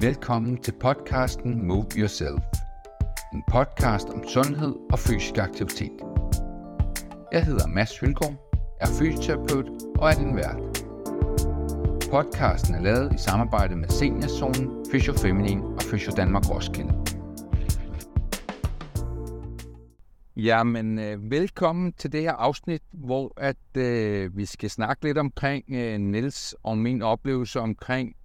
Velkommen til podcasten Move Yourself. En podcast om sundhed og fysisk aktivitet. Jeg hedder Mads Hylgaard, er fysioterapeut og er din vært. Podcasten er lavet i samarbejde med Seniorzonen, Fysiofeminin og Fysio Danmark Roskilde. Jamen, øh, velkommen til det her afsnit, hvor at øh, vi skal snakke lidt omkring øh, Nils og min oplevelse omkring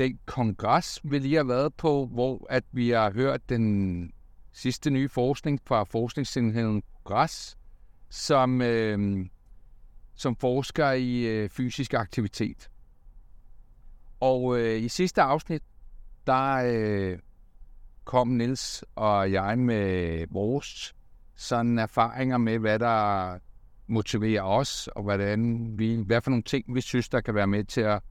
den kongres, vi lige har været på, hvor at vi har hørt den sidste nye forskning fra forskningsenheden Græs, som, øh, som forsker i øh, fysisk aktivitet. Og øh, i sidste afsnit, der øh, kom Nils og jeg med vores sådan erfaringer med, hvad der motiverer os, og hvordan vi, hvad for nogle ting, vi synes, der kan være med til at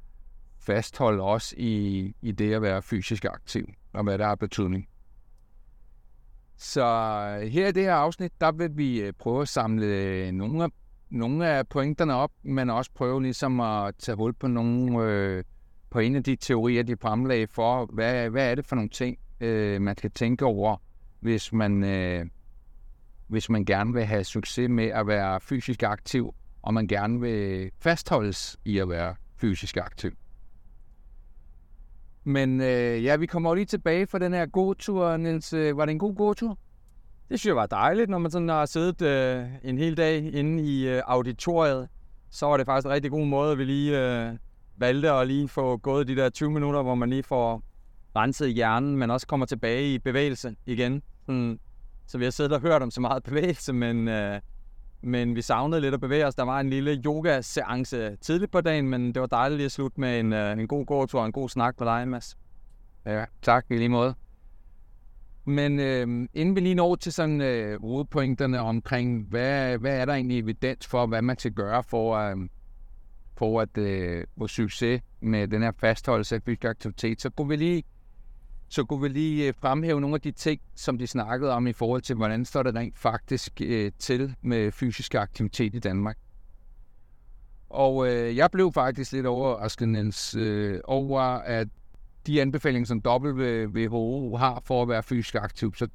fastholde os i, i det at være fysisk aktiv, og hvad der har betydning. Så her i det her afsnit, der vil vi øh, prøve at samle øh, nogle af, nogle af pointerne op, men også prøve ligesom at tage hul på nogle, øh, på en af de teorier, de fremlagde for, hvad, hvad er det for nogle ting, øh, man skal tænke over, hvis man, øh, hvis man gerne vil have succes med at være fysisk aktiv, og man gerne vil fastholdes i at være fysisk aktiv. Men øh, ja, vi kommer jo lige tilbage fra den her gåtur, Niels. Øh, var det en god gåtur? Det synes jeg var dejligt, når man sådan har siddet øh, en hel dag inde i øh, auditoriet. Så var det faktisk en rigtig god måde, at vi lige øh, valgte at lige få gået de der 20 minutter, hvor man lige får renset hjernen, men også kommer tilbage i bevægelse igen. Sådan, så vi har siddet og hørt om så meget bevægelse, men, øh, men vi savnede lidt at bevæge os. Der var en lille yoga-seance tidligt på dagen, men det var dejligt lige at slutte med en, øh, en god gåtur og en god snak på dig, Mads. Ja, tak i lige måde. Men øh, inden vi lige når til sådan øh, hovedpointerne omkring, hvad, hvad er der egentlig evidens for, hvad man skal gøre for, øh, for at øh, få succes med den her fastholdelse af fysisk aktivitet, så kunne vi lige så kunne vi lige øh, fremhæve nogle af de ting, som de snakkede om i forhold til, hvordan står det rent faktisk øh, til med fysisk aktivitet i Danmark. Og øh, jeg blev faktisk lidt overrasket, Niels, øh, over at de anbefalinger, som WHO har for at være fysisk aktiv, så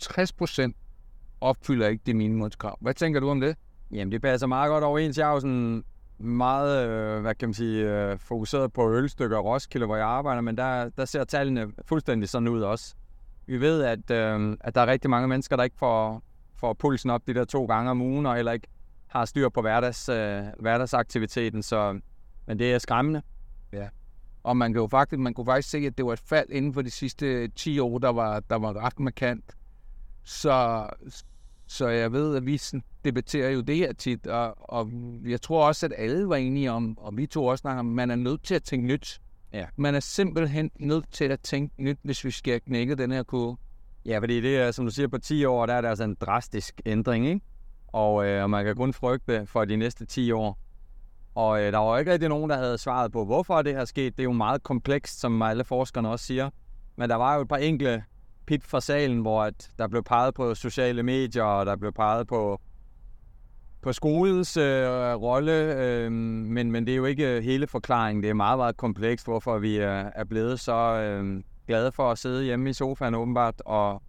60% opfylder ikke det minimumskrav. Hvad tænker du om det? Jamen, det passer meget godt overens. Jeg er jo sådan meget, øh, hvad kan man sige, øh, fokuseret på ølstykker og Roskilde, hvor jeg arbejder, men der, der ser tallene fuldstændig sådan ud også. Vi ved, at, øh, at der er rigtig mange mennesker, der ikke får, får pulsen op de der to gange om ugen, og heller ikke har styr på hverdags, øh, hverdagsaktiviteten, så, men det er skræmmende. Ja. Og man kan jo faktisk, man kunne faktisk se, at det var et fald inden for de sidste 10 år, der var, der var ret markant. Så, så jeg ved, at vi debatterer jo det her tit, og, og jeg tror også, at alle var enige om, og vi to også snakker om, man er nødt til at tænke nyt. Ja. Man er simpelthen nødt til at tænke nyt, hvis vi skal knække den her kurve. Ja, fordi det er, som du siger, på 10 år, der er der altså en drastisk ændring, ikke? Og, øh, og man kan kun frygte for de næste 10 år. Og øh, der var ikke rigtig nogen, der havde svaret på, hvorfor det her sket. Det er jo meget komplekst, som alle forskerne også siger. Men der var jo et par enkle pip fra salen, hvor at der blev peget på sociale medier, og der blev peget på, på skolens øh, rolle, øh, men, men det er jo ikke øh, hele forklaringen. Det er meget, meget komplekst, hvorfor vi er, er blevet så øh, glade for at sidde hjemme i sofaen åbenbart, og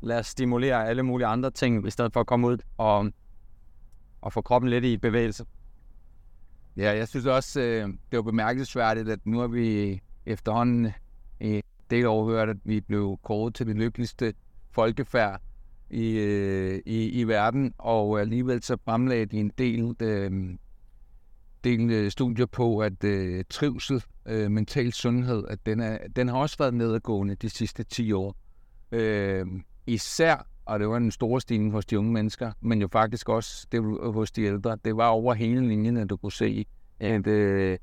lade os stimulere alle mulige andre ting, i stedet for at komme ud og, og få kroppen lidt i bevægelse. Ja, jeg synes også, øh, det var bemærkelsesværdigt, at nu er vi efterhånden øh, del år hørt, at vi blev kåret til det lykkeligste folkefærd i, øh, i, i verden, og alligevel så fremlagde de en del, øh, del øh, studier på, at øh, trivsel, øh, mental sundhed, at den, er, den har også været nedadgående de sidste 10 år. Øh, især, og det var en stor stigning hos de unge mennesker, men jo faktisk også det, hos de ældre. Det var over hele linjen, at du kunne se, at øh,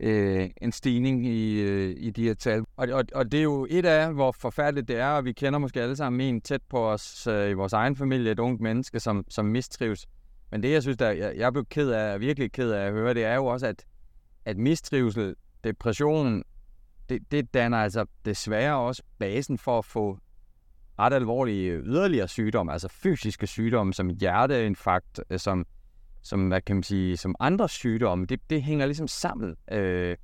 øh, en stigning i, øh, i de her tal. Og, og, og det er jo et af, hvor forfærdeligt det er, og vi kender måske alle sammen en tæt på os øh, i vores egen familie, et ungt menneske, som, som mistrives. Men det, jeg synes, der, jeg, jeg blev ked af, virkelig ked af at høre, det er jo også, at, at mistrivsel, depression, det, det danner altså desværre også basen for at få ret alvorlige yderligere sygdomme, altså fysiske sygdomme, som hjerteinfarkt, øh, som som, hvad kan man sige, som andre sygdomme, det, det hænger ligesom sammen. Øh,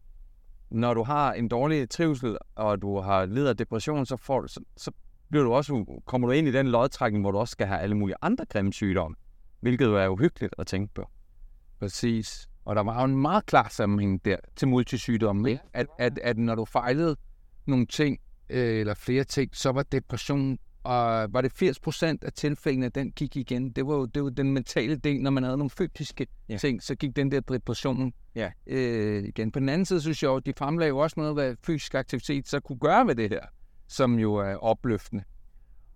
når du har en dårlig trivsel, og du har lider af depression, så, får, så, så bliver du også, kommer du ind i den lodtrækning, hvor du også skal have alle mulige andre grimme sygdomme, hvilket jo er uhyggeligt at tænke på. Præcis. Og der var jo en meget klar sammenhæng der til multisygdomme, ikke? At, at, at når du fejlede nogle ting, øh, eller flere ting, så var depression, og var det 80 procent af tilfældene, den gik igen. Det var jo, det var den mentale del, når man havde nogle fysiske ja. ting, så gik den der depression ja. øh, igen. På den anden side, synes jeg jo, de fremlagde jo også noget, hvad fysisk aktivitet så kunne gøre ved det her, som jo er opløftende.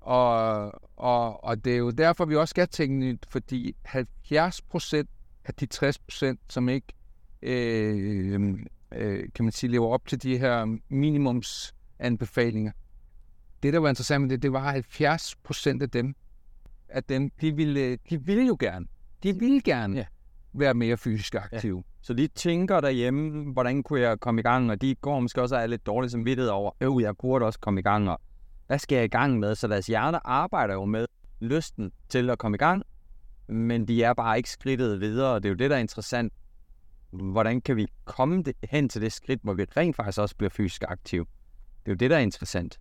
Og, og, og det er jo derfor, vi også skal tænke nyt, fordi 70 procent af de 60 procent, som ikke øh, øh, kan man sige, lever op til de her minimumsanbefalinger, det, der var interessant med det, det var 70 procent af dem, at dem, de ville, de ville jo gerne. De ville gerne ja. være mere fysisk aktive. Ja. Så de tænker derhjemme, hvordan kunne jeg komme i gang, og de går måske også af lidt dårligt som vidtighed over, øh, jeg burde også komme i gang, og hvad skal jeg i gang med? Så deres hjerne arbejder jo med lysten til at komme i gang, men de er bare ikke skridtet videre, og det er jo det, der er interessant. Hvordan kan vi komme hen til det skridt, hvor vi rent faktisk også bliver fysisk aktive? Det er jo det, der er interessant.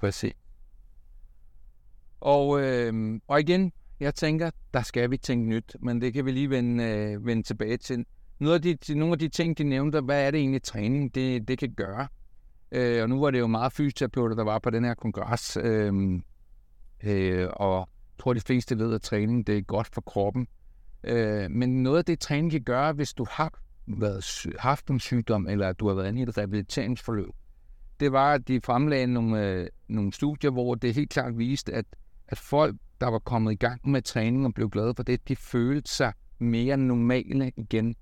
Præcis. Og, øh, og igen, jeg tænker, der skal vi tænke nyt, men det kan vi lige vende, øh, vende tilbage til. Noget af de, nogle af de ting, de nævnte, hvad er det egentlig træning, det, det kan gøre? Øh, og nu var det jo meget fysioterapeuter, der var på den her kongres, øh, øh, og jeg tror, de fleste ved, at træning det er godt for kroppen. Øh, men noget af det, træning kan gøre, hvis du har været, haft en sygdom, eller du har været inde i et rehabiliteringsforløb, det var, at de fremlagde nogle, øh, nogle studier, hvor det helt klart viste, at, at folk, der var kommet i gang med træning og blev glade for det, de følte sig mere normale igen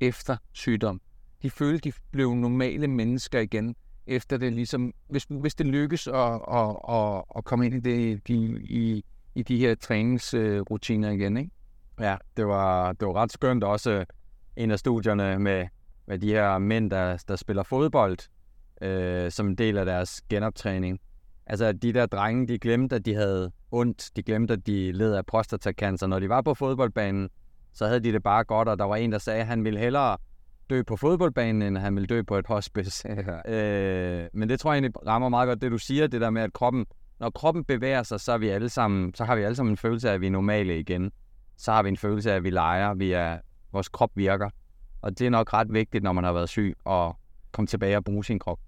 efter sygdom. De følte, de blev normale mennesker igen, efter det ligesom, hvis, hvis det lykkes at, at, at, at komme ind i, det, de, i, i de her træningsrutiner igen, ikke? Ja, det var, det var ret skønt også øh, en af studierne med, med de her mænd, der, der spiller fodbold, øh, som en del af deres genoptræning. Altså, de der drenge, de glemte, at de havde ondt. De glemte, at de led af prostatacancer. Når de var på fodboldbanen, så havde de det bare godt, og der var en, der sagde, at han ville hellere dø på fodboldbanen, end han ville dø på et hospice. øh, men det tror jeg egentlig rammer meget godt, det du siger, det der med, at kroppen, når kroppen bevæger sig, så, er vi alle sammen, så har vi alle sammen en følelse af, at vi er normale igen. Så har vi en følelse af, at vi leger, vi er, vores krop virker. Og det er nok ret vigtigt, når man har været syg, at komme tilbage og bruge sin krop.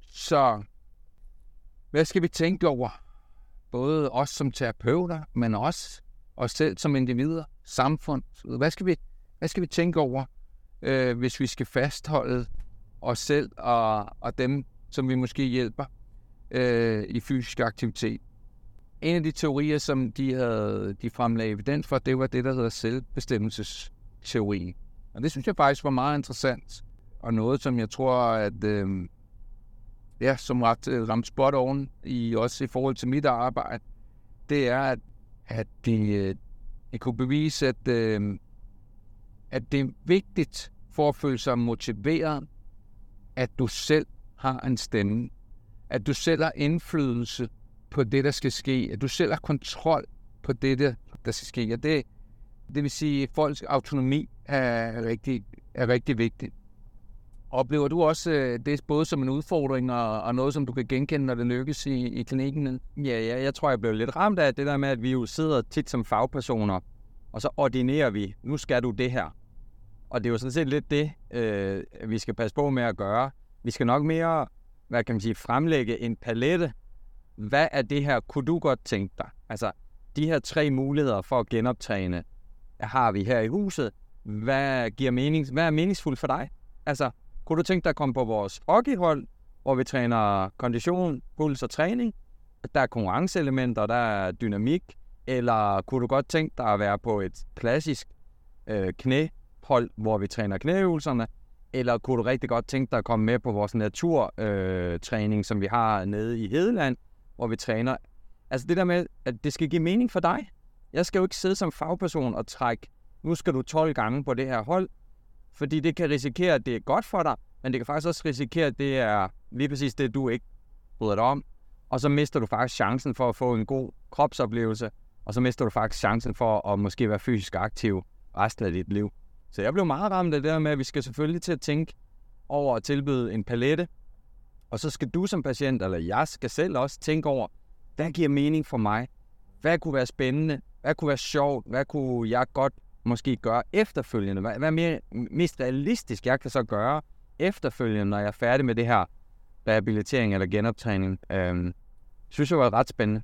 Så hvad skal vi tænke over? Både os som terapeuter, men også os selv som individer, samfund. Hvad skal vi, hvad skal vi tænke over, øh, hvis vi skal fastholde os selv og, og dem, som vi måske hjælper øh, i fysisk aktivitet? En af de teorier, som de, havde, de fremlagde evidens for, det var det, der hedder selvbestemmelsesteori. Og det synes jeg faktisk var meget interessant, og noget, som jeg tror, at øh, ja, som ret øh, ramt spot oven, i, også i forhold til mit arbejde, det er, at, at de, de øh, kunne bevise, at, øh, at det er vigtigt for at føle sig motiveret, at du selv har en stemme. At du selv har indflydelse på det, der skal ske. At du selv har kontrol på det, der, der skal ske. Og det, det vil sige, at folks autonomi er rigtig, er rigtig vigtigt. Oplever du også øh, det både som en udfordring og, og noget, som du kan genkende, når det lykkes i, i klinikken? Ja, ja, jeg tror, jeg blev lidt ramt af det der med, at vi jo sidder tit som fagpersoner, og så ordinerer vi, nu skal du det her. Og det er jo sådan set lidt det, øh, vi skal passe på med at gøre. Vi skal nok mere, hvad kan man sige, fremlægge en palette. Hvad er det her, kunne du godt tænke dig? Altså, de her tre muligheder for at genoptræne, har vi her i huset. Hvad giver mening? Hvad er meningsfuldt for dig? Altså, kunne du tænke dig at komme på vores hockeyhold, hvor vi træner kondition, puls og træning? Der er konkurrenceelementer, der er dynamik. Eller kunne du godt tænke dig at være på et klassisk øh, knæhold, hvor vi træner knæøvelserne? Eller kunne du rigtig godt tænke dig at komme med på vores naturtræning, øh, som vi har nede i Hedeland, hvor vi træner? Altså det der med, at det skal give mening for dig. Jeg skal jo ikke sidde som fagperson og trække, nu skal du 12 gange på det her hold, fordi det kan risikere, at det er godt for dig, men det kan faktisk også risikere, at det er lige præcis det, du ikke bryder dig om. Og så mister du faktisk chancen for at få en god kropsoplevelse, og så mister du faktisk chancen for at måske være fysisk aktiv resten af dit liv. Så jeg blev meget ramt af det der med, at vi skal selvfølgelig til at tænke over at tilbyde en palette, og så skal du som patient, eller jeg skal selv også tænke over, hvad giver mening for mig? Hvad kunne være spændende? Hvad kunne være sjovt? Hvad kunne jeg godt måske gøre efterfølgende? Hvad, hvad er mere, mest realistisk, jeg kan så gøre efterfølgende, når jeg er færdig med det her rehabilitering eller genoptræning? Øhm, synes jeg var ret spændende.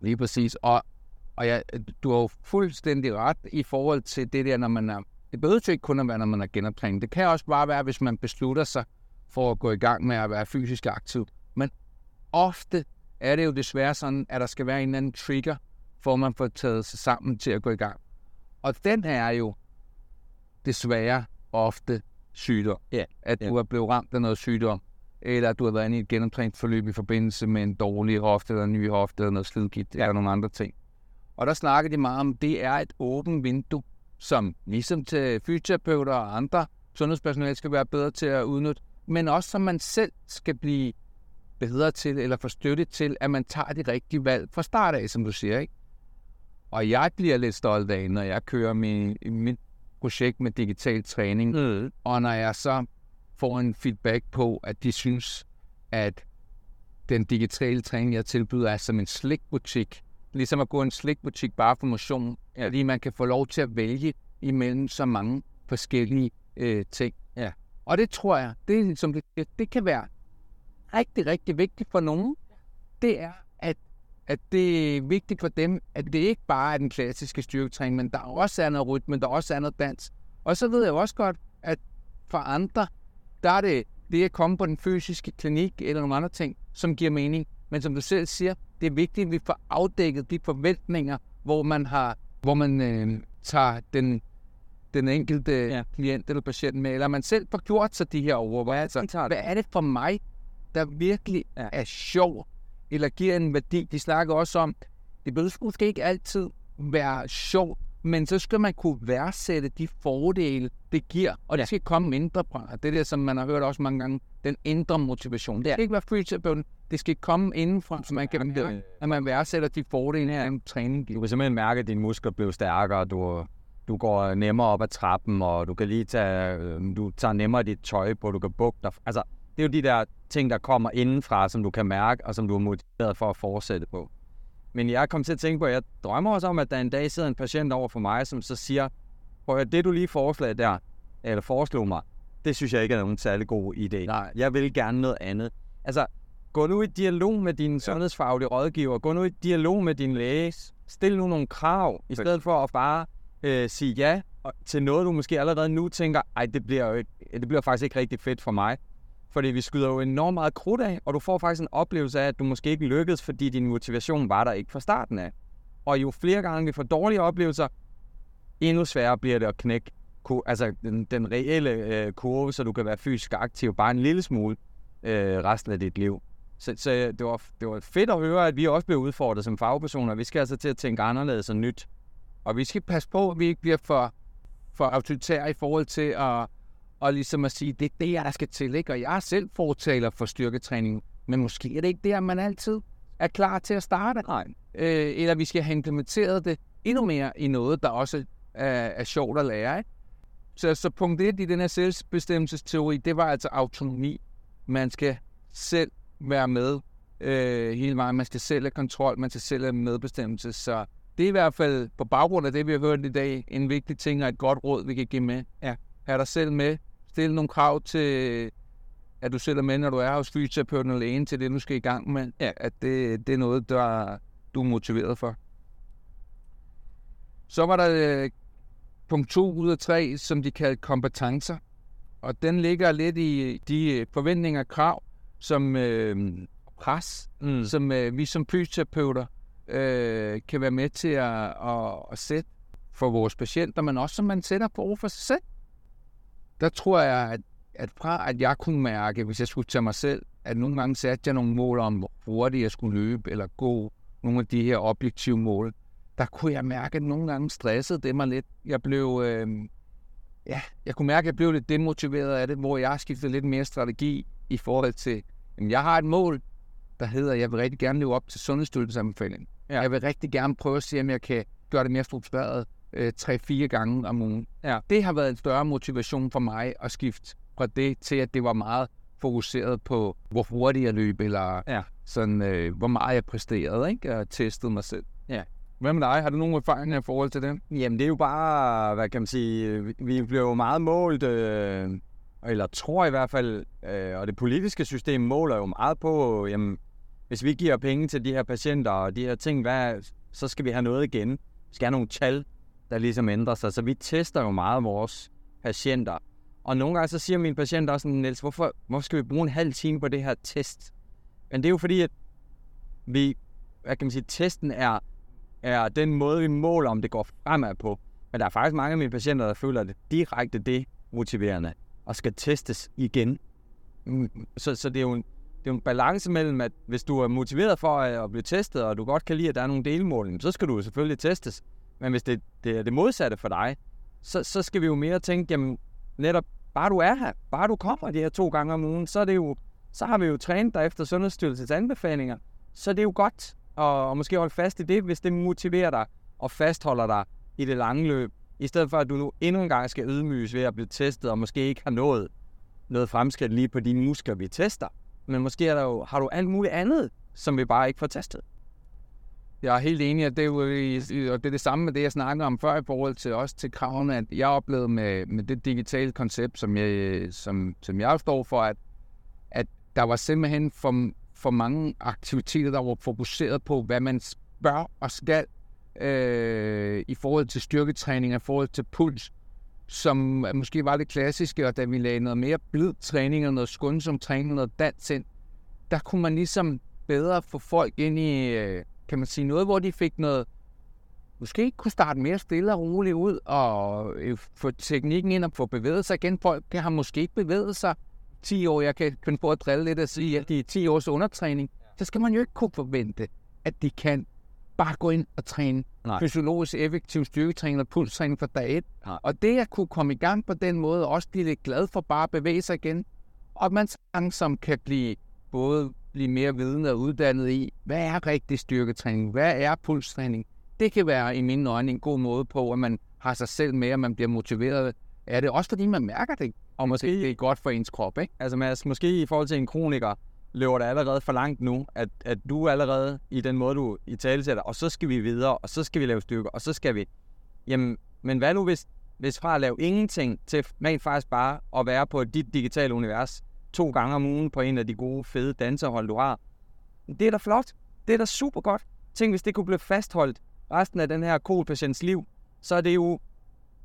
Lige præcis. Og, og ja, du har jo fuldstændig ret i forhold til det der, når man er... Det behøver jo ikke kun at være, når man er genoptræning. Det kan også bare være, hvis man beslutter sig for at gå i gang med at være fysisk aktiv. Men ofte er det jo desværre sådan, at der skal være en eller anden trigger, for at man får taget sig sammen til at gå i gang. Og den er jo desværre ofte sygdom. Ja. At Ja. du er blevet ramt af noget sygdom, eller at du har været inde i et genoptræningsforløb i forbindelse med en dårlig hofte, eller en ny hofte, eller noget slidgigt, eller nogle andre ting. Og der snakker de meget om, det er et åbent vindue, som ligesom til fysioterapeuter og andre sundhedspersonale skal være bedre til at udnytte, men også som man selv skal blive bedre til, eller få støtte til, at man tager de rigtige valg fra start af, som du siger, ikke? Og jeg bliver lidt stolt af, når jeg kører min, mit projekt med digital træning, Mm. og når jeg så får en feedback på, at de synes, at den digitale træning, jeg tilbyder, er som en slikbutik. Ligesom at gå i en slikbutik bare for motion. Ja. Fordi man kan få lov til at vælge imellem så mange forskellige øh, ting. Ja. Og det tror jeg, det, som det, det, det kan være rigtig, rigtig vigtigt for nogen. Det er, at, det er vigtigt for dem, at det ikke bare er den klassiske styrketræning, men der også er noget rytme, der også er noget dans. Og så ved jeg også godt, at for andre, der er det det at komme på den fysiske klinik eller nogle andre ting, som giver mening. Men som du selv siger, det er vigtigt, at vi får afdækket de forventninger, hvor man har, hvor man øh, tager den, den enkelte Ja. klient eller patient med, eller man selv får gjort sig de her overvejelser. Hvad er det for mig, der virkelig ja. er sjov, eller giver en værdi? De snakker også om, det behøver måske ikke altid være sjovt, men så skal man kunne værdsætte de fordele, det giver, og det Ja. skal komme mindre fra. Det er det, som man har hørt også mange gange, den indre motivation. Det Ja. skal ikke være fysioterapeuten, det skal komme indenfra, så man kan mærke, at man værdsætter de fordele, ja. en træning Du giver. kan simpelthen mærke, at dine muskler bliver stærkere, du, du går nemmere op ad trappen, og du kan lige tage, øh, du tager nemmere dit tøj på, du kan bukke dig. Altså, det er jo de der ting, der kommer indenfra, som du kan mærke, og som du er motiveret for at fortsætte på. Men jeg kom til at tænke på, at jeg drømmer også om, at der en dag sidder en patient over for mig, som så siger, prøv at det du lige foreslog der, eller foreslog mig, det synes jeg ikke er nogen særlig god idé. Nej. Jeg vil gerne noget andet. Altså, gå nu i dialog med din sundhedsfaglige rådgiver, gå nu i dialog med din læge, stil nu nogle krav, i stedet for at bare øh, sige ja til noget, du måske allerede nu tænker, ej, det bliver jo ikke, det bliver faktisk ikke rigtig fedt for mig. Fordi vi skyder jo enormt meget krudt af, og du får faktisk en oplevelse af, at du måske ikke lykkedes, fordi din motivation var der ikke fra starten af. Og jo flere gange vi får dårlige oplevelser, endnu sværere bliver det at knække altså den, den reelle øh, kurve, så du kan være fysisk aktiv bare en lille smule øh, resten af dit liv. Så, så det, var, det var fedt at høre, at vi også bliver udfordret som fagpersoner. Vi skal altså til at tænke anderledes og nyt. Og vi skal passe på, at vi ikke bliver for, for autoritære i forhold til at, og ligesom at sige, det er det, der skal til. Ikke? Og jeg er selv fortaler for styrketræning, men måske er det ikke der, man altid er klar til at starte. Nej. Øh, eller vi skal have implementeret det endnu mere i noget, der også er, er sjovt at lære. Ikke? Så, så punkt 1 i den her selvbestemmelsesteori, det var altså autonomi. Man skal selv være med øh, hele vejen. Man skal selv have kontrol, man skal selv have medbestemmelse. Så det er i hvert fald på baggrund af det, vi har hørt i dag, en vigtig ting og et godt råd, vi kan give med. Ja. Ha' dig selv med. Stil nogle krav til, at du selv er med, når du er hos fysioterapeuten og lægen til det, du skal i gang med. Ja. At det, det er noget, der du er motiveret for. Så var der øh, punkt 2 ud af 3, som de kaldte kompetencer. Og den ligger lidt i de øh, forventninger og krav, som øh, pres, Mm. som øh, vi som fysioterapeuter øh, kan være med til at, at, at sætte for vores patienter, men også som man sætter på for sig selv. Der tror jeg, at, at fra at jeg kunne mærke, hvis jeg skulle tage mig selv, at nogle gange satte jeg nogle mål om, hvor hurtigt jeg skulle løbe, eller gå nogle af de her objektive mål, der kunne jeg mærke, at nogle gange stressede det mig lidt. Jeg blev, øh, ja, jeg kunne mærke, at jeg blev lidt demotiveret af det, hvor jeg skiftede lidt mere strategi i forhold til, jamen, jeg har et mål, der hedder, at jeg vil rigtig gerne leve op til Sundhedsstyrelsens anbefaling. Ja. Jeg vil rigtig gerne prøve at se, om jeg kan gøre det mere struktureret øh, 3-4 gange om ugen. Ja. Det har været en større motivation for mig at skifte fra det til, at det var meget fokuseret på, hvor hurtigt jeg løb, eller Ja. sådan, øh, hvor meget jeg præsterede, ikke? Og testede mig selv. Ja. Hvad med dig? Har du nogle erfaringer i forhold til det? Jamen, det er jo bare, hvad kan man sige, vi- vi bliver jo meget målt, øh, eller tror i hvert fald, øh, og det politiske system måler jo meget på, jamen, hvis vi giver penge til de her patienter og de her ting, hvad, så skal vi have noget igen. Vi skal have nogle tal, der ligesom ændrer sig. Så vi tester jo meget vores patienter. Og nogle gange så siger mine patienter også sådan, Niels, hvorfor, hvorfor skal vi bruge en halv time på det her test? Men det er jo fordi, at vi, hvad kan man sige, testen er er den måde, vi måler, om det går fremad på. Men der er faktisk mange af mine patienter, der føler, det direkte direkte demotiverende og skal testes igen. Så, så det er jo en, det er jo en balance mellem, at hvis du er motiveret for at at blive testet, og du godt kan lide, at der er nogle delmål, så skal du jo selvfølgelig testes. Men hvis det, det er det modsatte for dig, så, så skal vi jo mere tænke, jamen netop, bare du er her, bare du kommer de her to gange om ugen, så er det jo, så har vi jo trænet dig efter Sundhedsstyrelsens anbefalinger, så det er jo godt og, og måske holde fast i det, hvis det motiverer dig og fastholder dig i det lange løb, i stedet for at du nu endnu en gang skal ydmyges ved at blive testet, og måske ikke har nået noget fremskridt lige på de muskler, vi tester. Men måske er der jo, har du alt muligt andet, som vi bare ikke får testet. Jeg er helt enig, at det er jo og det, er det samme med det, jeg snakkede om før i forhold til også til kravene, at jeg oplevede med, med det digitale koncept, som jeg, som, som jeg står for, at, at der var simpelthen for, for mange aktiviteter, der var fokuseret på, hvad man bør og skal øh, i forhold til styrketræning, i forhold til puls, som måske var lidt klassiske, og da vi lagde noget mere blid træning og noget skånsom træning, noget dans ind, der kunne man ligesom bedre få folk ind i, øh, kan man sige, noget, hvor de fik noget, måske kunne starte mere stille og roligt ud, og øh, få teknikken ind og få bevæget sig igen. Folk har måske ikke bevæget sig 10 år. Jeg kan finde på at drille lidt og sige, at de er 10 års undertræning. Så skal man jo ikke kunne forvente, at de kan bare gå ind og træne Nej. fysiologisk effektiv styrketræning og pulstræning fra dag 1. Nej. Og det at kunne komme i gang på den måde, og også blive lidt glad for bare at bevæge sig igen, og man langsomt kan blive både blive mere vidende og uddannet i, hvad er rigtig styrketræning, hvad er pulstræning. Det kan være i mine øjne en god måde på, at man har sig selv med, og man bliver motiveret af det. Også fordi man mærker det, og måske det er godt for ens krop, ikke? Altså Mads, måske i forhold til en kroniker, løber det allerede for langt nu, at, at du er allerede i den måde, du i tale sætter, og så skal vi videre, og så skal vi lave styrker, og så skal vi... Jamen, men hvad nu hvis, hvis fra at lave ingenting til rent faktisk bare at være på dit digitale univers to gange om ugen på en af de gode, fede danserhold, du har? Det er da flot. Det er da super godt. Tænk, hvis det kunne blive fastholdt resten af den her kolpatients liv, så er det jo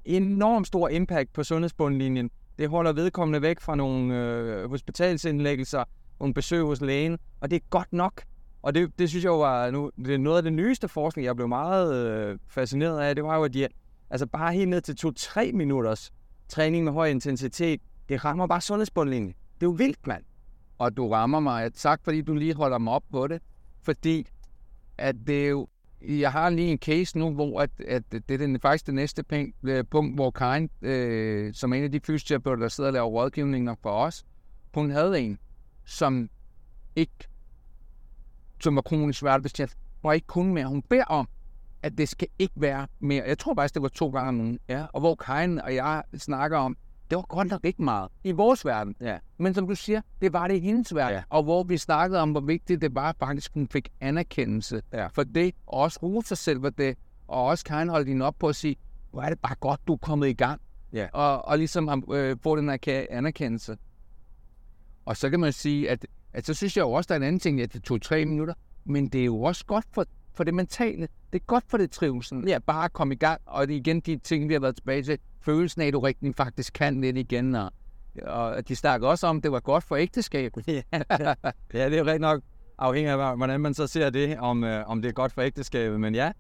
enormt stor impact på sundhedsbundlinjen. Det holder vedkommende væk fra nogle øh, hospitalsindlæggelser, nogle besøg hos lægen, og det er godt nok. Og det, det synes jeg jo var nu, det er noget af det nyeste forskning, jeg blev meget øh, fascineret af. Det var jo, at de, altså bare helt ned til 2-3 minutters træning med høj intensitet, det rammer bare sundhedsbundlinjen. Det er jo vildt, mand. og du rammer mig. Tak, fordi du lige holder mig op på det. Fordi at det er jo, jeg har lige en case nu, hvor at, at det er den, faktisk det næste punkt, øh, punkt hvor Karin, øh, som er en af de fysioterapeuter, der sidder og laver rådgivninger for os, hun havde en, som ikke, som var kronisk smertebetjent, og ikke kunne mere. Hun beder om, at det skal ikke være mere. Jeg tror faktisk, det var to gange om ugen. Ja. Og hvor Karin og jeg snakker om, det var godt nok ikke meget i vores verden. Ja. Men som du siger, det var det i hendes verden. Ja. Og hvor vi snakkede om, hvor vigtigt det var, faktisk hun fik anerkendelse Ja. for det, og også rose sig selv for det, og også Karin holde hende op på at sige, hvor er det bare godt, du er kommet i gang. Ja. Og, og ligesom øh, få den her anerkendelse. Og så kan man sige, at, at så synes jeg jo også, der er en anden ting, at det tog tre minutter, men det er jo også godt for, for det mentale. Det er godt for det trivsel. Ja, bare at komme i gang, og det er igen de ting, vi har været tilbage til. Følelsen af, at du rigtig faktisk kan lidt igen, og, og de snakker også om, at det var godt for ægteskabet. ja, ja, det er jo rigtig nok afhængig af, hvordan man så ser det, om, øh, om det er godt for ægteskabet. Men ja,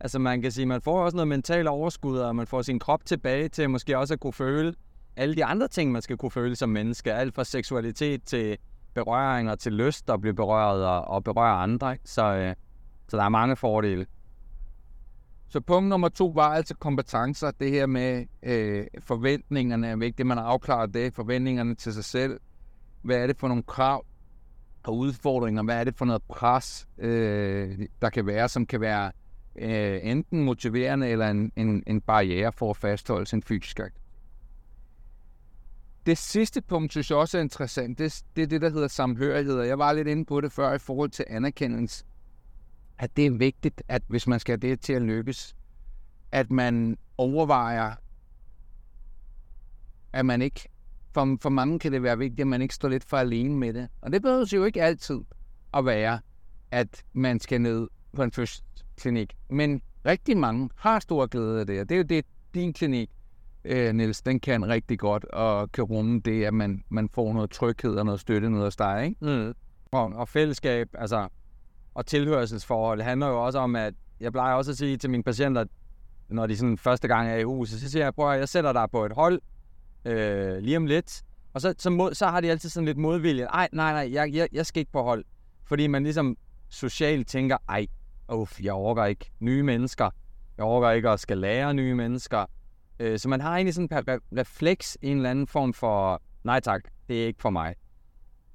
altså man kan sige, man får også noget mentalt overskud, og man får sin krop tilbage til måske også at kunne føle alle de andre ting, man skal kunne føle som menneske. Alt fra seksualitet til berøring og til lyst at blive berøret og, og berøre andre. Ikke? Så, øh, så der er mange fordele. Så punkt nummer to var altså kompetencer. Det her med øh, forventningerne er vigtigt. Man har afklaret det. Forventningerne til sig selv. Hvad er det for nogle krav og udfordringer? Hvad er det for noget pres, øh, der kan være, som kan være øh, enten motiverende eller en, en, en barriere for at fastholde sin fysisk aktivitet? Det sidste punkt, synes jeg også er interessant, det, det er det, der hedder samhørighed. Og jeg var lidt inde på det før i forhold til anerkendelse. At det er vigtigt, at hvis man skal have det til at lykkes, at man overvejer, at man ikke, for, for mange kan det være vigtigt, at man ikke står lidt for alene med det. Og det behøver jo ikke altid at være, at man skal ned på en klinik. Men rigtig mange har stor glæde af det, og det er jo det, din klinik, øh, Niels, den kan rigtig godt, og kan rumme det, at man, man får noget tryghed og noget støtte ned hos dig, ikke? Mm. Og, og fællesskab, altså, og tilhørselsforhold det handler jo også om, at jeg plejer også at sige til mine patienter, når de sådan første gang er i huset, så siger jeg, prøv at jeg sætter dig på et hold øh, lige om lidt, og så, så, mod, så har de altid sådan lidt modvilje. Nej, nej, nej, jeg, jeg, jeg skal ikke på hold. Fordi man ligesom socialt tænker, ej, uff, jeg overgår ikke nye mennesker. Jeg overgår ikke at skal lære nye mennesker. Øh, så man har egentlig sådan en refleks, en eller anden form for, nej tak, det er ikke for mig.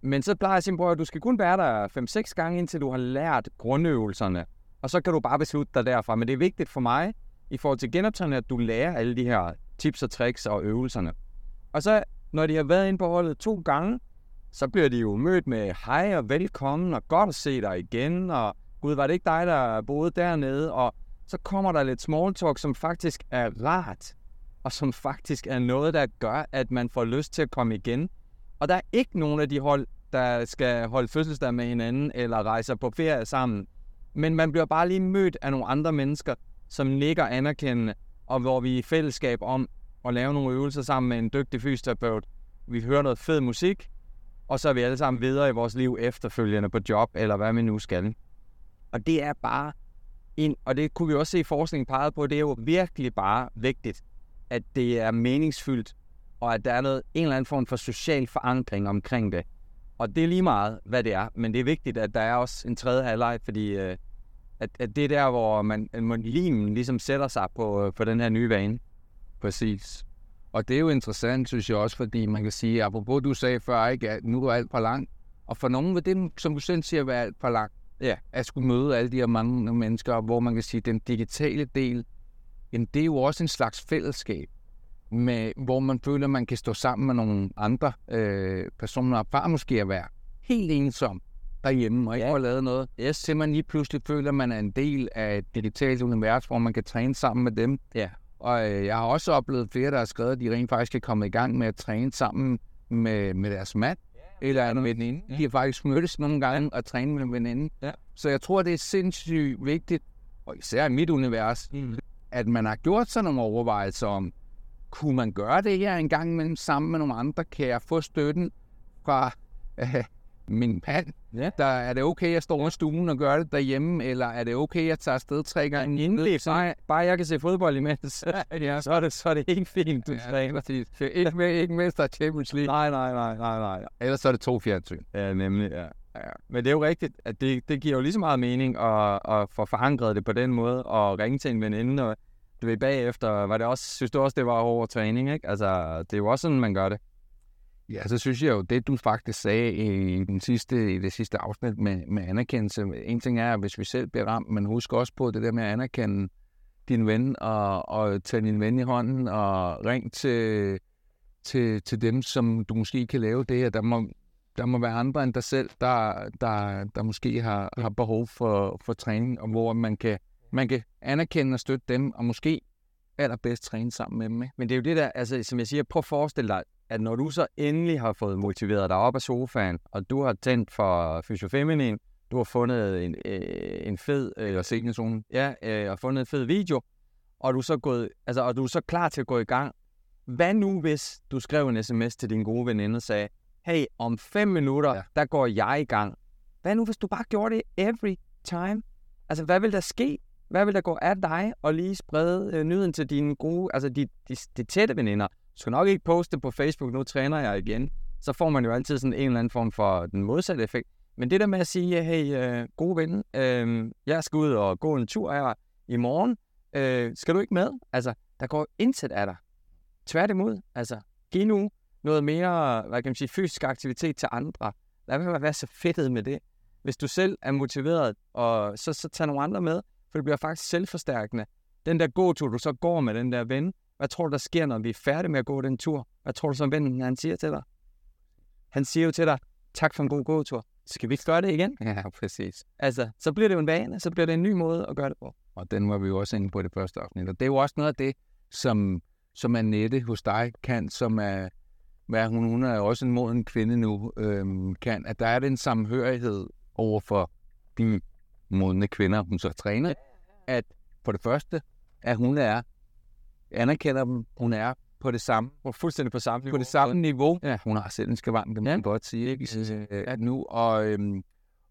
Men så plejer jeg simpelthen, at du skal kun være der 5-6 gange, indtil du har lært grundøvelserne. Og så kan du bare beslutte dig derfra. Men det er vigtigt for mig, i forhold til genoptræning, at du lærer alle de her tips og tricks og øvelserne. Og så, når de har været inde på holdet to gange, så bliver de jo mødt med hej og velkommen, og godt at se dig igen, og gud, var det ikke dig, der boede dernede? Og så kommer der lidt small talk, som faktisk er rart, og som faktisk er noget, der gør, at man får lyst til at komme igen. Og der er ikke nogen af de hold, der skal holde fødselsdag med hinanden, eller rejser på ferie sammen. Men man bliver bare lige mødt af nogle andre mennesker, som ligger anerkendende, og hvor vi er i fællesskab om at lave nogle øvelser sammen med en dygtig fysioterapeut. Vi hører noget fed musik, og så er vi alle sammen videre i vores liv efterfølgende på job, eller hvad vi nu skal. Og det er bare en, og det kunne vi også se forskningen pegede på, det er jo virkelig bare vigtigt, at det er meningsfyldt, og at der er noget, en eller anden form for social forankring omkring det. Og det er lige meget, hvad det er, men det er vigtigt, at der er også en tredje halvleg, fordi øh, at, at det er der, hvor man, man limen ligesom sætter sig på, øh, på den her nye vane. Præcis. Og det er jo interessant, synes jeg også, fordi man kan sige, apropos du sagde før, ikke, at nu er alt for langt. Og for nogen vil det, som du selv siger, være alt for langt. Ja. At skulle møde alle de her mange mennesker, hvor man kan sige, at den digitale del, jamen det er jo også en slags fællesskab, med, hvor man føler, at man kan stå sammen med nogle andre øh, personer, og bare måske at være helt ensom derhjemme og ikke ja. få lavet noget. Yes. Til man lige pludselig føler, at man er en del af et digitalt univers, hvor man kan træne sammen med dem. Ja. Og øh, jeg har også oplevet flere, der har skrevet, at de rent faktisk er kommet i gang med at træne sammen med, med deres mand eller en veninde. Ja. De har faktisk mødtes nogle gange og trænet med en veninde. Ja. Så jeg tror, det er sindssygt vigtigt, og især i mit univers, mm. at man har gjort sig nogle overvejelser om, kunne man gøre det her en gang imellem sammen med nogle andre? Kan jeg få støtten fra øh, min mand? Ja. Der, er det okay, at jeg står i stuen og gør det derhjemme, eller er det okay, at jeg tager afsted tre gange? Endelig, bare, bare jeg kan se fodbold imens, ja. så, er det, så er det helt fint, du ja, træner. Ikke, med, ikke mindst der Champions League. Nej, nej, nej, nej, nej. Ellers så er det to fjernsyn. Ja, nemlig, ja. Ja, men det er jo rigtigt, at det, det giver jo lige så meget mening at, at få forankret det på den måde, og ringe til en veninde, og du ved, bagefter, var det også, synes du også, det var hård træning, ikke? Altså, det er jo også sådan, man gør det. Ja, så synes jeg jo, det du faktisk sagde i, den sidste, i det sidste afsnit med, med anerkendelse. En ting er, hvis vi selv bliver ramt, men husk også på det der med at anerkende din ven og, og tage din ven i hånden og ring til, til, til dem, som du måske kan lave det her. Der må, der må være andre end dig selv, der, der, der måske har, har behov for, for træning, og hvor man kan, man kan anerkende og støtte dem, og måske allerbedst træne sammen med dem. Ikke? Men det er jo det der, altså, som jeg siger, prøv at forestille dig, at når du så endelig har fået motiveret dig op af sofaen, og du har tændt for fysiofeminin, du har fundet en, øh, en fed... Øh, Eller seniorzonen. Ja, øh, og fundet en fed video, og du, så gået, altså, og du er så klar til at gå i gang. Hvad nu, hvis du skrev en sms til din gode veninde og sagde, hey, om fem minutter, ja. der går jeg i gang. Hvad nu, hvis du bare gjorde det every time? Altså, hvad vil der ske? Hvad vil der gå af dig og lige sprede øh, nyheden til dine gode, altså de, de, de tætte veninder? Du skal nok ikke poste på Facebook, nu træner jeg igen. Så får man jo altid sådan en eller anden form for den modsatte effekt. Men det der med at sige, hey, øh, gode ven, øh, jeg skal ud og gå en tur her i morgen. Øh, skal du ikke med? Altså, der går intet af dig. Tværtimod, altså, giv nu noget mere, hvad kan man sige, fysisk aktivitet til andre. Lad være være så fedtet med det. Hvis du selv er motiveret, og så, så tag nogle andre med, for det bliver faktisk selvforstærkende. Den der gåtur, du så går med den der ven, Hvad tror du, der sker, når vi er færdige med at gå den tur? Hvad tror du så, vennen, han siger til dig? Han siger jo til dig, tak for en god gåtur. Skal vi ikke gøre det igen? Ja, præcis. Altså, så bliver det jo en vane, så bliver det en ny måde at gøre det på. Og den var vi jo også inde på det første afsnit. Og det er jo også noget af det, som, som Annette hos dig kan, som er, hvad hun, hun er også en moden kvinde nu, øhm, kan, at der er den samhørighed over for de modne kvinder, hun så træner, at for det første, at hun er, anerkender dem, hun er på det samme, er fuldstændig på samme på det samme niveau. Ja. Hun har selv en skavank, det må Ja. man godt sige, ikke? Øh, At nu, og, øhm,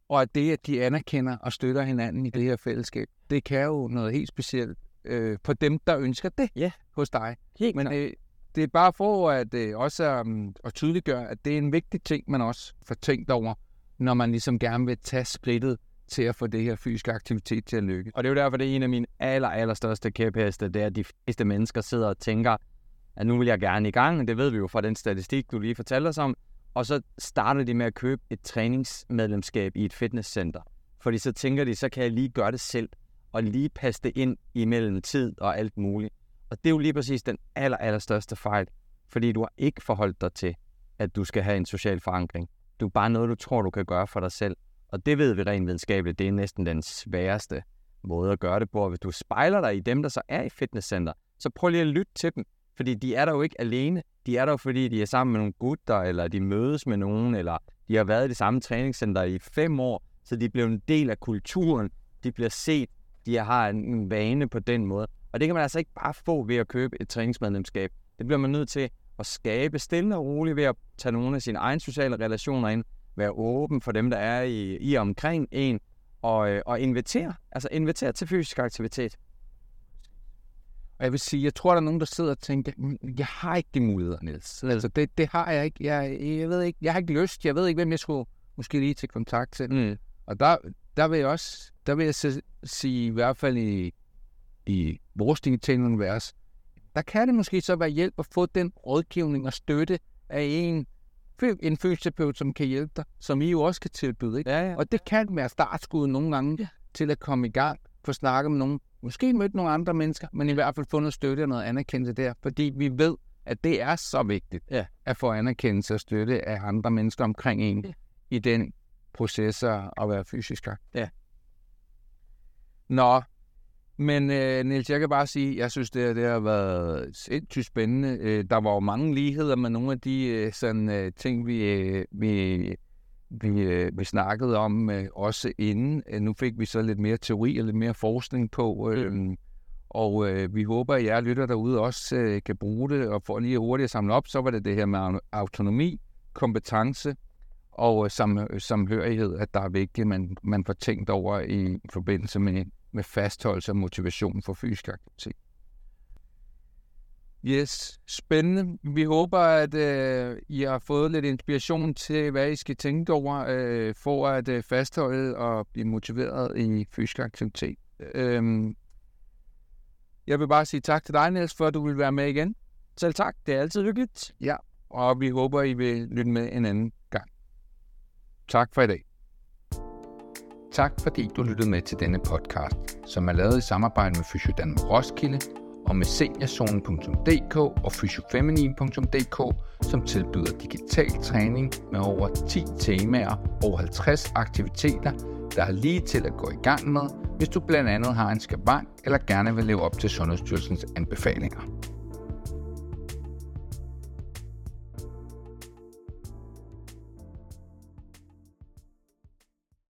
og at det, at de anerkender og støtter hinanden i det her fællesskab, det kan jo noget helt specielt øh, for dem, der ønsker det Ja. hos dig. Helt Men øh, det er bare for at øh, også um, at tydeliggøre, at det er en vigtig ting, man også får tænkt over, når man ligesom gerne vil tage skridtet til at få det her fysiske aktivitet til at lykkes. Og det er jo derfor, det er en af mine aller, aller største kæpheste, det er, at de fleste mennesker sidder og tænker, at nu vil jeg gerne i gang. Det ved vi jo fra den statistik, du lige fortalte os om. Og så starter de med at købe et træningsmedlemskab i et fitnesscenter. Fordi så tænker de, så kan jeg lige gøre det selv, og lige passe det ind imellem tid og alt muligt. Og det er jo lige præcis den aller, aller største fejl. Fordi du har ikke forholdt dig til, at du skal have en social forankring. Du er bare noget, du tror, du kan gøre for dig selv. Og det ved vi rent videnskabeligt, det er næsten den sværeste måde at gøre det på. Og hvis du spejler dig i dem, der så er i fitnesscenter, så prøv lige at lytte til dem. Fordi de er der jo ikke alene. De er der jo, fordi de er sammen med nogle gutter, eller de mødes med nogen, eller de har været i det samme træningscenter i fem år, så de bliver en del af kulturen. De bliver set. De har en, vane på den måde. Og det kan man altså ikke bare få ved at købe et træningsmedlemskab. Det bliver man nødt til at skabe stille og roligt ved at tage nogle af sine egne sociale relationer ind, være åben for dem, der er i, i omkring en, og, øh, og invitere. Altså invitere til fysisk aktivitet. Og jeg vil sige, jeg tror, der er nogen, der sidder og tænker, "Mm, jeg har ikke de muligheder, Niels. Altså, det, det har jeg ikke. Jeg, jeg ved ikke, jeg har ikke lyst. Jeg ved ikke, hvem jeg skulle måske lige til kontakt til. Mm. Og der, der vil jeg også, der vil jeg så sige, i hvert fald i, i vores digitale univers, der kan det måske så være hjælp at få den rådgivning og støtte af en, en fysioterapeut, som kan hjælpe dig, som I jo også kan tilbyde. Ikke? Ja, ja. Og det kan være startskuddet nogle gange ja. til at komme i gang, få snakket med nogen, måske møde nogle andre mennesker, men i hvert fald få noget støtte og noget anerkendelse der, fordi vi ved, at det er så vigtigt Ja. at få anerkendelse og støtte af andre mennesker omkring en Ja. i den proces at at være fysisk aktiv. Ja. Nå, men øh, Niels, jeg kan bare sige, jeg synes, det, det har været sindssygt spændende. Øh, der var jo mange ligheder med nogle af de øh, sådan, øh, ting, vi, øh, vi, vi, øh, vi snakkede om øh, også inden. Øh, nu fik vi så lidt mere teori og lidt mere forskning på, øh, og øh, vi håber, at jer lytter derude også øh, kan bruge det, og for lige hurtigt at samle op, så var det det her med au- autonomi, kompetence og øh, sam, samhørighed, at der er vigtigt, man, man får tænkt over i forbindelse med, med fastholdelse og motivation for fysisk aktivitet. Yes, spændende. Vi håber, at øh, I har fået lidt inspiration til, hvad I skal tænke over øh, for at øh, fastholde og blive motiveret i fysisk aktivitet. Øhm, jeg vil bare sige tak til dig, Niels, for at du vil være med igen. Selv tak. Det er altid hyggeligt. Og vi håber, I vil lytte med en anden gang. Tak for i dag. Tak fordi du lyttede med til denne podcast, som er lavet i samarbejde med Fysiodanmark Roskilde og med seniorzonen.dk og fysiofeminin.dk, som tilbyder digital træning med over 10 temaer og 50 aktiviteter, der er lige til at gå i gang med, hvis du blandt andet har en skavank eller gerne vil leve op til Sundhedsstyrelsens anbefalinger.